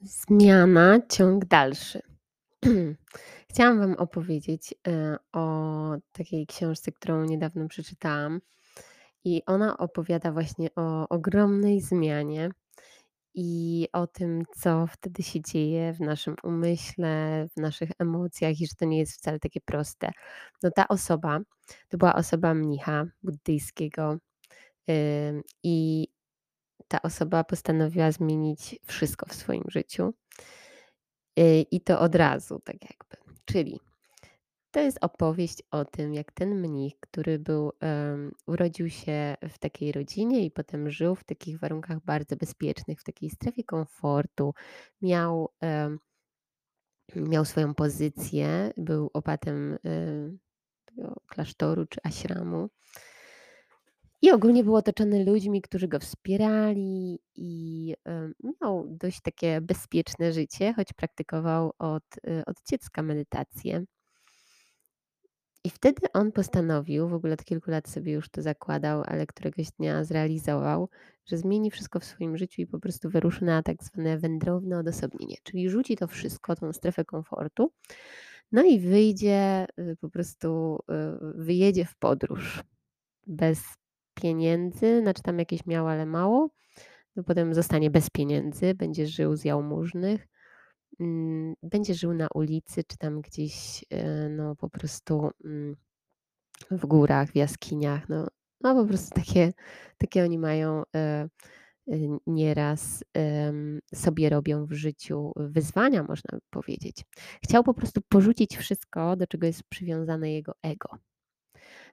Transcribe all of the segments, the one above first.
Zmiana, ciąg dalszy. Chciałam Wam opowiedzieć e, o takiej książce, którą niedawno przeczytałam. I ona opowiada właśnie o ogromnej zmianie i o tym, co wtedy się dzieje w naszym umyśle, w naszych emocjach, i że to nie jest wcale takie proste. No ta osoba to była osoba mnicha buddyjskiego. I ta osoba postanowiła zmienić wszystko w swoim życiu. Y, I to od razu, tak jakby. Czyli to jest opowieść o tym, jak ten mnich, który był, em, urodził się w takiej rodzinie i potem żył w takich warunkach bardzo bezpiecznych, w takiej strefie komfortu, miał, em, miał swoją pozycję, był opatem tego klasztoru czy ashramu. I ogólnie był otoczony ludźmi, którzy go wspierali i miał dość takie bezpieczne życie, choć praktykował od, y, od dziecka medytację. I wtedy on postanowił, w ogóle od kilku lat sobie już to zakładał, ale któregoś dnia zrealizował, że zmieni wszystko w swoim życiu i po prostu wyruszy na tak zwane wędrowne odosobnienie, czyli rzuci to wszystko, tą strefę komfortu, no i wyjdzie, y, po prostu y, wyjedzie w podróż bez pieniędzy, znaczy tam jakieś miał, ale mało. No potem zostanie bez pieniędzy, będzie żył z jałmużnych, mm, będzie żył na ulicy, czy tam gdzieś, e, no po prostu mm, w górach, w jaskiniach, no, no po prostu takie, takie oni mają e, e, nieraz sobie robią w życiu wyzwania, można powiedzieć. Chciał po prostu porzucić wszystko, do czego jest przywiązane jego ego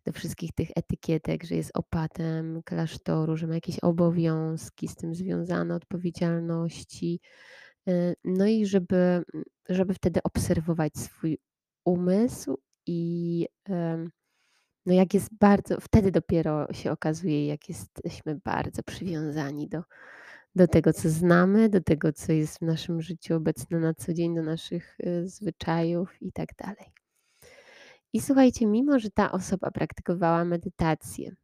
do wszystkich tych etykietek, że jest opatem klasztoru, że ma jakieś obowiązki z tym związane, odpowiedzialności. Y, no i żeby, żeby wtedy obserwować swój umysł i no jak jest bardzo, wtedy dopiero się okazuje, jak jesteśmy bardzo przywiązani do, do tego, co znamy, do tego, co jest w naszym życiu obecne na co dzień, do naszych y, zwyczajów i tak dalej. I słuchajcie, mimo że ta osoba praktykowała medytację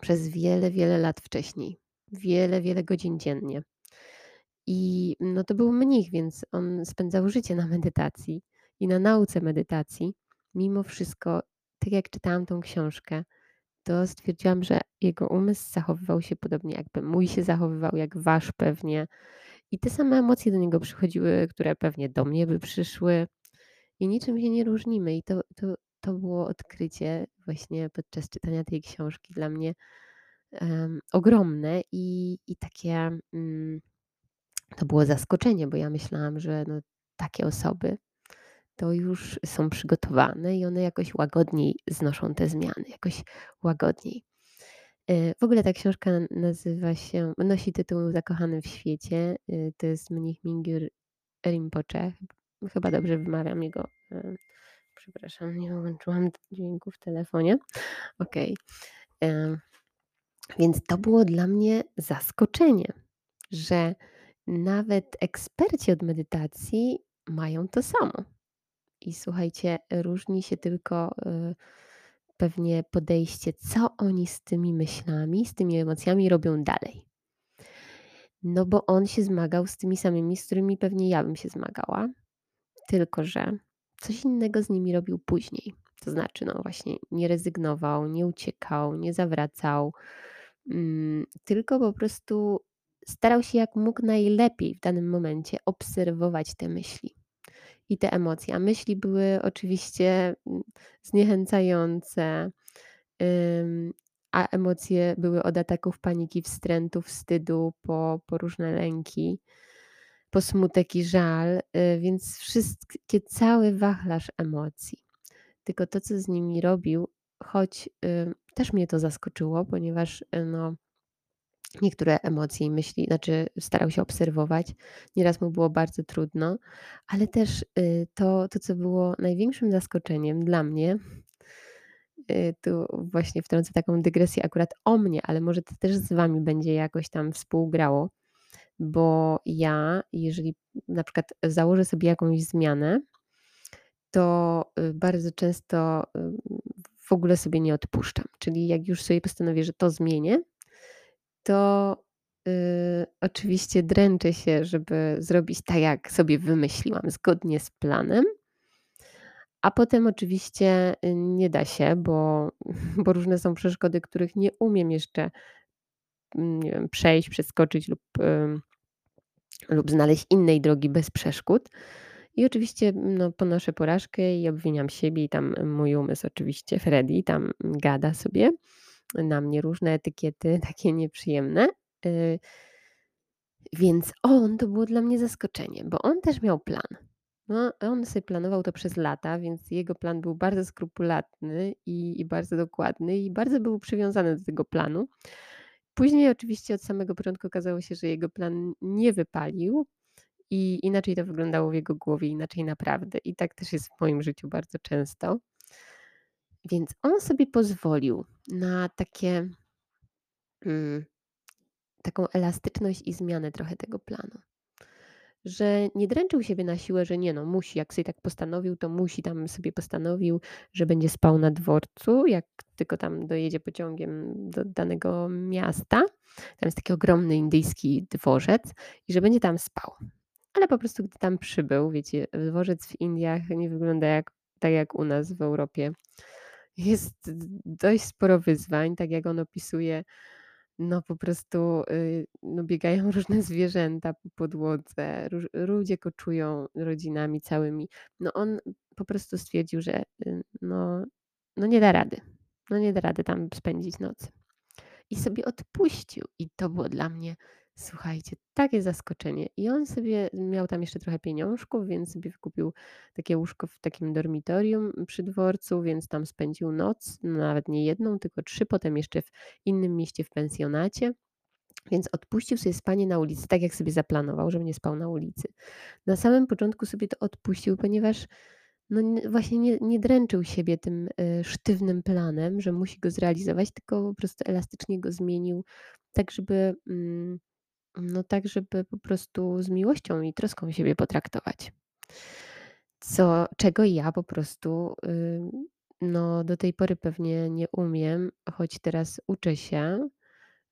przez wiele, wiele lat wcześniej, wiele, wiele godzin dziennie, i no to był mnich, więc on spędzał życie na medytacji i na nauce medytacji. Mimo wszystko, tak jak czytałam tą książkę, to stwierdziłam, że jego umysł zachowywał się podobnie, jakby mój się zachowywał, jak wasz pewnie. I te same emocje do niego przychodziły, które pewnie do mnie by przyszły. I niczym się nie różnimy. I to, to, to było odkrycie właśnie podczas czytania tej książki dla mnie um, ogromne i, i takie um, to było zaskoczenie, bo ja myślałam, że no, takie osoby to już są przygotowane i one jakoś łagodniej znoszą te zmiany, jakoś łagodniej. E, w ogóle ta książka nazywa się, nosi tytuł Zakochany w świecie. E, to jest mnich Mingyur Rinpoche. Chyba dobrze wymawiam jego Przepraszam, nie wyłączyłam dźwięku w telefonie. Okej. Okay. Więc to było dla mnie zaskoczenie, że nawet eksperci od medytacji mają to samo. I słuchajcie, różni się tylko y, pewnie podejście, co oni z tymi myślami, z tymi emocjami robią dalej. No bo on się zmagał z tymi samymi, z którymi pewnie ja bym się zmagała, tylko że coś innego z nimi robił później. To znaczy, no właśnie, nie rezygnował, nie uciekał, nie zawracał, mm, tylko po prostu starał się jak mógł najlepiej w danym momencie obserwować te myśli i te emocje. A myśli były oczywiście mm, zniechęcające, a emocje były od ataków paniki, wstrętu, wstydu, po, po różne lęki po smutek i żal, y, więc wszystkie, cały wachlarz emocji. Tylko to, co z nimi robił, choć y, też mnie to zaskoczyło, ponieważ y, no, niektóre emocje i myśli, znaczy starał się obserwować, nieraz mu było bardzo trudno, ale też to, to co było największym zaskoczeniem dla mnie, tu właśnie wtrącę taką dygresję akurat o mnie, ale może to też z Wami będzie jakoś tam współgrało bo ja, jeżeli na przykład założę sobie jakąś zmianę, to y, bardzo często y, w ogóle sobie nie odpuszczam. Czyli jak już sobie postanowię, że to zmienię, to y, oczywiście dręczę się, żeby zrobić tak, jak sobie wymyśliłam, zgodnie z planem. A potem oczywiście, nie da się, bo bo różne są przeszkody, których nie umiem jeszcze, nie wiem, przejść, przeskoczyć lub, lub znaleźć innej drogi bez przeszkód. I oczywiście, no, ponoszę porażkę i obwiniam siebie i tam mój umysł oczywiście, Freddy, tam gada sobie na mnie różne etykiety takie nieprzyjemne. Y więc on to było dla mnie zaskoczenie, bo on też miał plan. No, on sobie planował to przez lata, więc jego plan był bardzo skrupulatny i i bardzo dokładny i bardzo był przywiązany do tego planu. Później oczywiście od samego początku okazało się, że jego plan nie wypalił i inaczej to wyglądało w jego głowie, inaczej naprawdę. I tak też jest w moim życiu bardzo często. Więc on sobie pozwolił na takie mm, taką elastyczność i zmianę trochę tego planu. Że nie dręczył siebie na siłę, że nie no, musi, jak sobie tak postanowił, to musi, tam sobie postanowił, że będzie spał na dworcu, jak tylko tam dojedzie pociągiem do danego miasta. Tam jest taki ogromny indyjski dworzec i że będzie tam spał. Ale po prostu gdy tam przybył, wiecie, dworzec w Indiach nie wygląda jak tak jak u nas w Europie. Jest dość sporo wyzwań, tak jak on opisuje, no po prostu, y, no biegają różne zwierzęta po podłodze, ludzie koczują rodzinami całymi. No on po prostu stwierdził, że, y, no no nie da rady. No nie da rady tam spędzić nocy. I sobie odpuścił. I to było dla mnie, słuchajcie, takie zaskoczenie. I on sobie miał tam jeszcze trochę pieniążków, więc sobie wykupił takie łóżko w takim dormitorium przy dworcu, więc tam spędził noc, no nawet nie jedną, tylko 3, potem jeszcze w innym mieście w pensjonacie. Więc odpuścił sobie spanie na ulicy, tak jak sobie zaplanował, żeby nie spał na ulicy. Na samym początku sobie to odpuścił, ponieważ no właśnie nie nie dręczył siebie tym, y, sztywnym planem, że musi go zrealizować, tylko po prostu elastycznie go zmienił, tak żeby, mm, no tak żeby po prostu z miłością i troską siebie potraktować. Co czego ja po prostu, no do tej pory pewnie nie umiem, choć teraz uczę się,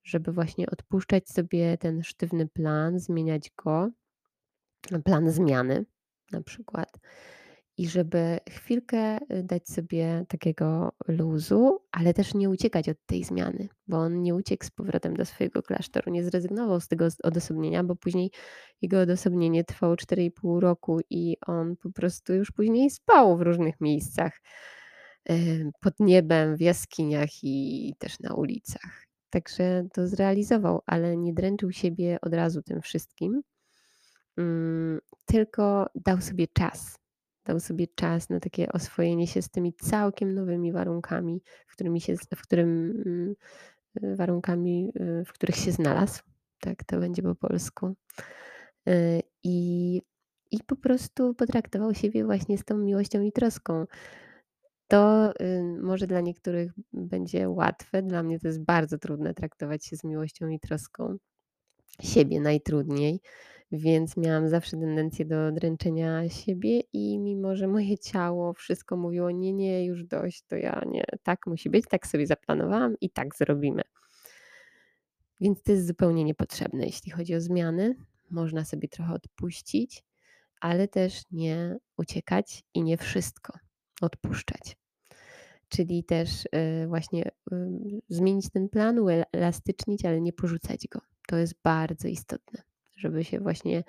żeby właśnie odpuszczać sobie ten sztywny plan, zmieniać go, plan zmiany na przykład. I żeby chwilkę, y, dać sobie takiego luzu, ale też nie uciekać od tej zmiany, bo on nie uciekł z powrotem do swojego klasztoru, nie zrezygnował z tego odosobnienia, bo później jego odosobnienie trwało 4,5 roku i on po prostu już później spał w różnych miejscach, y, pod niebem, w jaskiniach i też na ulicach. Także to zrealizował, ale nie dręczył siebie od razu tym wszystkim, mm, tylko dał sobie czas. Dał sobie czas na takie oswojenie się z tymi całkiem nowymi warunkami, w którymi się w którym mm, warunkami, y, w których się znalazł. Tak to będzie po polsku. Y, i i po prostu potraktował siebie właśnie z tą miłością i troską. To, y, może dla niektórych będzie łatwe, dla mnie to jest bardzo trudne traktować się z miłością i troską. Siebie najtrudniej, więc miałam zawsze tendencję do dręczenia siebie i mimo, że moje ciało wszystko mówiło: „Nie, nie, już dość, to ja nie, tak musi być, tak sobie zaplanowałam i tak zrobimy”. Więc to jest zupełnie niepotrzebne, jeśli chodzi o zmiany. Można sobie trochę odpuścić, ale też nie uciekać i nie wszystko odpuszczać. Czyli też, y, właśnie, y, zmienić ten plan, uelastycznić, ale nie porzucać go. To jest bardzo istotne, żeby się właśnie,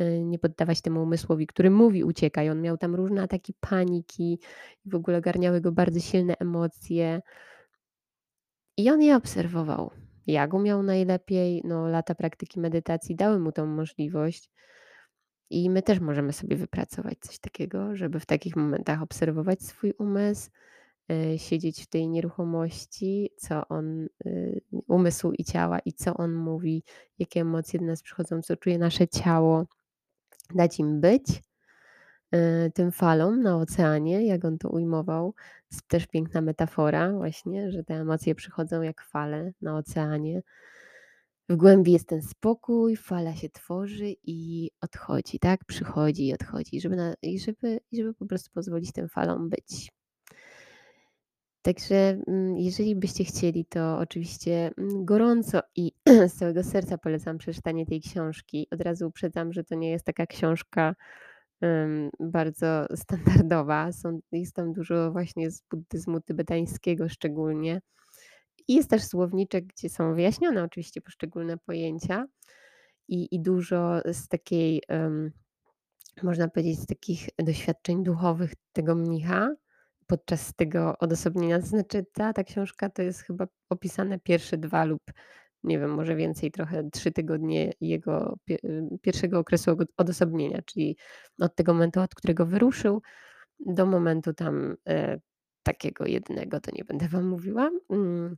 y, nie poddawać temu umysłowi, który mówi: „Uciekaj”. On miał tam różne ataki paniki i w ogóle ogarniały go bardzo silne emocje. I on je obserwował. Jak umiał najlepiej, no lata praktyki medytacji dały mu tą możliwość. I my też możemy sobie wypracować coś takiego, żeby w takich momentach obserwować swój umysł, siedzieć w tej nieruchomości, co on, y, umysłu i ciała i co on mówi, jakie emocje do nas przychodzą, co czuje nasze ciało. Dać im być, y, tym falom na oceanie, jak on to ujmował. Jest też piękna metafora właśnie, że te emocje przychodzą jak fale na oceanie. W głębi jest ten spokój, fala się tworzy i odchodzi, tak? Przychodzi i odchodzi, żeby na żeby żeby po prostu pozwolić tym falom być. Także, mm, jeżeli byście chcieli, to oczywiście, mm, gorąco i z całego serca polecam przeczytanie tej książki. Od razu uprzedzam, że to nie jest taka książka, bardzo standardowa. Są jest tam dużo właśnie z buddyzmu tybetańskiego szczególnie. I jest też słowniczek, gdzie są wyjaśnione oczywiście poszczególne pojęcia i i dużo z takiej, ym, można powiedzieć, z takich doświadczeń duchowych tego mnicha podczas tego odosobnienia. To znaczy ta ta książka to jest chyba opisane pierwsze 2 lub nie wiem, może więcej trochę, 3 tygodnie jego y, pierwszego okresu odosobnienia, czyli od tego momentu, od którego wyruszył, do momentu tam, e, takiego jednego, to nie będę wam mówiła. Mm,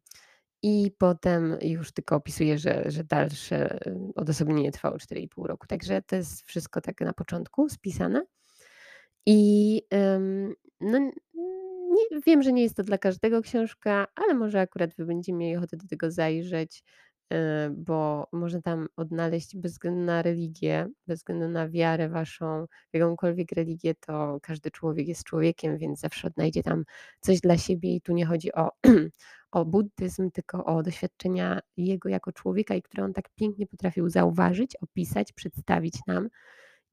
i potem już tylko opisuje, że że dalsze, y, odosobnienie trwało 4,5 roku. Także to jest wszystko tak na początku spisane. I, no nie wiem, że nie jest to dla każdego książka, ale może akurat wy będziecie mieli ochotę do tego zajrzeć, y, bo można tam odnaleźć bez względu na religię, bez względu na wiarę waszą, jakąkolwiek religię, to każdy człowiek jest człowiekiem, więc zawsze odnajdzie tam coś dla siebie i tu nie chodzi o o buddyzm, tylko o doświadczenia jego jako człowieka i które on tak pięknie potrafił zauważyć, opisać, przedstawić nam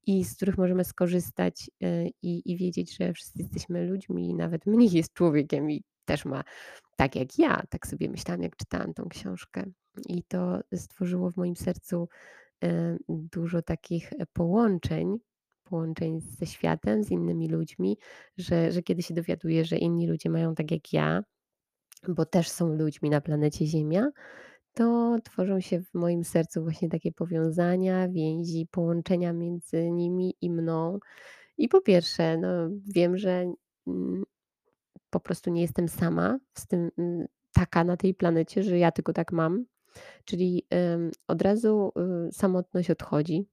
i z których możemy skorzystać, y, i i wiedzieć, że wszyscy jesteśmy ludźmi nawet mnich jest człowiekiem i też ma tak jak ja, tak sobie myślałam, jak czytałam tą książkę. I to stworzyło w moim sercu, y, dużo takich, połączeń połączeń ze światem, z innymi ludźmi, że że kiedy się dowiaduję, że inni ludzie mają tak jak ja, bo też są ludźmi na planecie Ziemia, to tworzą się w moim sercu właśnie takie powiązania, więzi, połączenia między nimi i mną. I po pierwsze, no, wiem, że, mm, po prostu nie jestem sama z tym, mm, taka na tej planecie, że ja tylko tak mam. Czyli, od razu, y, samotność odchodzi.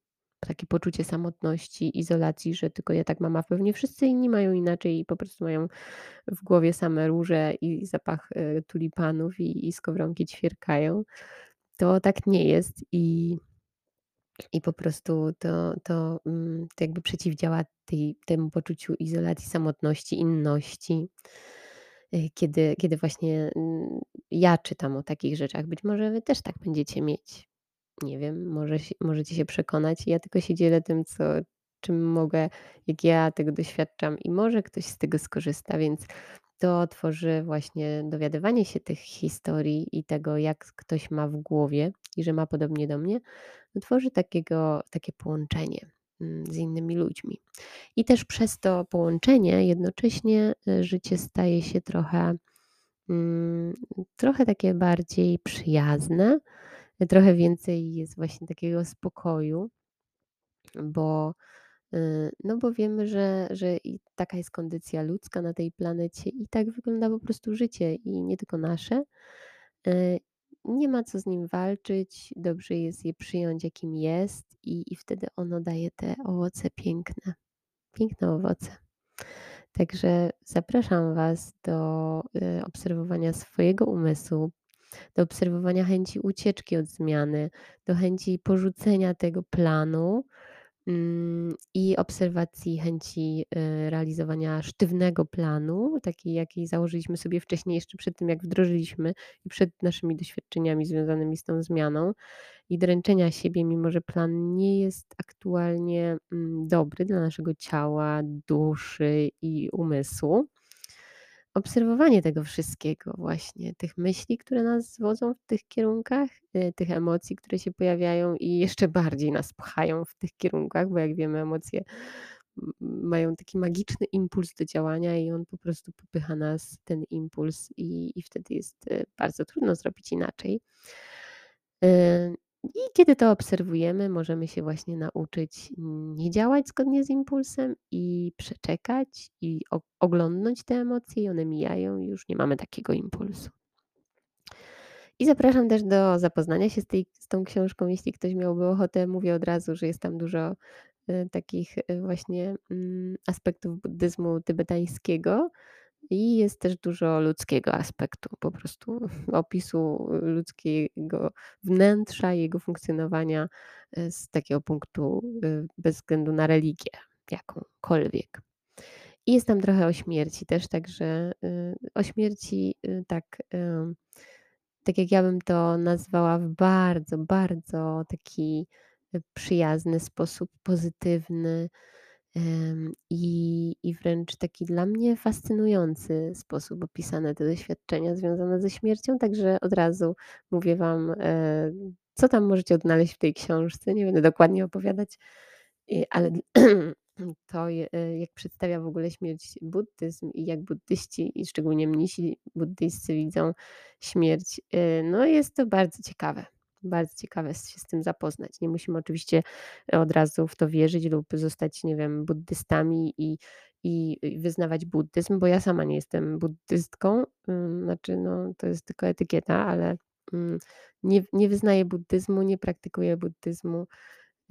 Takie poczucie samotności, izolacji, że tylko ja tak mam, a pewnie wszyscy inni mają inaczej i po prostu mają w głowie same róże i zapach, y, tulipanów i i skowronki ćwierkają. To tak nie jest i i po prostu to to, mm, to jakby przeciwdziała tej temu poczuciu izolacji, samotności, inności. Y, kiedy kiedy właśnie, mm, ja czytam o takich rzeczach, być może wy też tak będziecie mieć. Nie wiem, może możecie się przekonać. Ja tylko się dzielę tym, co czym mogę, jak ja tego doświadczam i może ktoś z tego skorzysta, więc to tworzy właśnie dowiadywanie się tych historii i tego, jak ktoś ma w głowie i że ma podobnie do mnie, no tworzy takiego takie połączenie, mm, z innymi ludźmi. I też przez to połączenie jednocześnie, y, życie staje się trochę, mm, trochę takie bardziej przyjazne, trochę więcej jest właśnie takiego spokoju, bo, y, no bo wiemy, że że i taka jest kondycja ludzka na tej planecie i tak wygląda po prostu życie i nie tylko nasze. Y, nie ma co z nim walczyć, dobrze jest je przyjąć, jakim jest i i wtedy ono daje te owoce piękne, piękne owoce. Także zapraszam was do, y, obserwowania swojego umysłu, do obserwowania chęci ucieczki od zmiany, do chęci porzucenia tego planu, mm, i obserwacji chęci, y, realizowania sztywnego planu, taki jaki założyliśmy sobie wcześniej, jeszcze przed tym, jak wdrożyliśmy i przed naszymi doświadczeniami związanymi z tą zmianą i dręczenia siebie, mimo że plan nie jest aktualnie, mm, dobry dla naszego ciała, duszy i umysłu. Obserwowanie tego wszystkiego właśnie, tych myśli, które nas wodzą w tych kierunkach, y, tych emocji, które się pojawiają i jeszcze bardziej nas pchają w tych kierunkach, bo jak wiemy, emocje mają taki magiczny impuls do działania i on po prostu popycha nas, ten impuls i i wtedy jest, y, bardzo trudno zrobić inaczej. I kiedy to obserwujemy, możemy się właśnie nauczyć nie działać zgodnie z impulsem i przeczekać i oglądnąć te emocje i one mijają już nie mamy takiego impulsu. I zapraszam też do zapoznania się z tej z tą książką, jeśli ktoś miałby ochotę. Mówię od razu, że jest tam dużo, y, takich, y, właśnie, mm, aspektów buddyzmu tybetańskiego i jest też dużo ludzkiego aspektu, po prostu opisu ludzkiego wnętrza, jego funkcjonowania, y, z takiego punktu, y, bez względu na religię jakąkolwiek. I jest tam trochę o śmierci też, także, y, o śmierci, y, tak, tak jak ja bym to nazwała w bardzo, bardzo taki, przyjazny sposób, pozytywny, i i wręcz taki dla mnie fascynujący sposób opisane te doświadczenia związane ze śmiercią, także od razu mówię wam, e, co tam możecie odnaleźć w tej książce. Nie będę dokładnie opowiadać, ale to y, jak przedstawia w ogóle śmierć buddyzm i jak buddyści i szczególnie mnisi buddyjscy widzą śmierć, y, no jest to bardzo ciekawe. Bardzo ciekawe się z tym zapoznać. Nie musimy oczywiście od razu w to wierzyć lub zostać, nie wiem, buddystami i i wyznawać buddyzm, bo ja sama nie jestem buddystką, ym, znaczy, no, to jest tylko etykieta, ale, mm, nie nie wyznaję buddyzmu, nie praktykuję buddyzmu.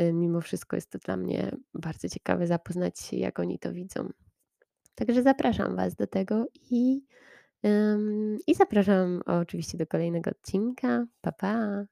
Y, mimo wszystko jest to dla mnie bardzo ciekawe zapoznać się, jak oni to widzą. Także zapraszam was do tego i, i zapraszam oczywiście do kolejnego odcinka. Pa, pa.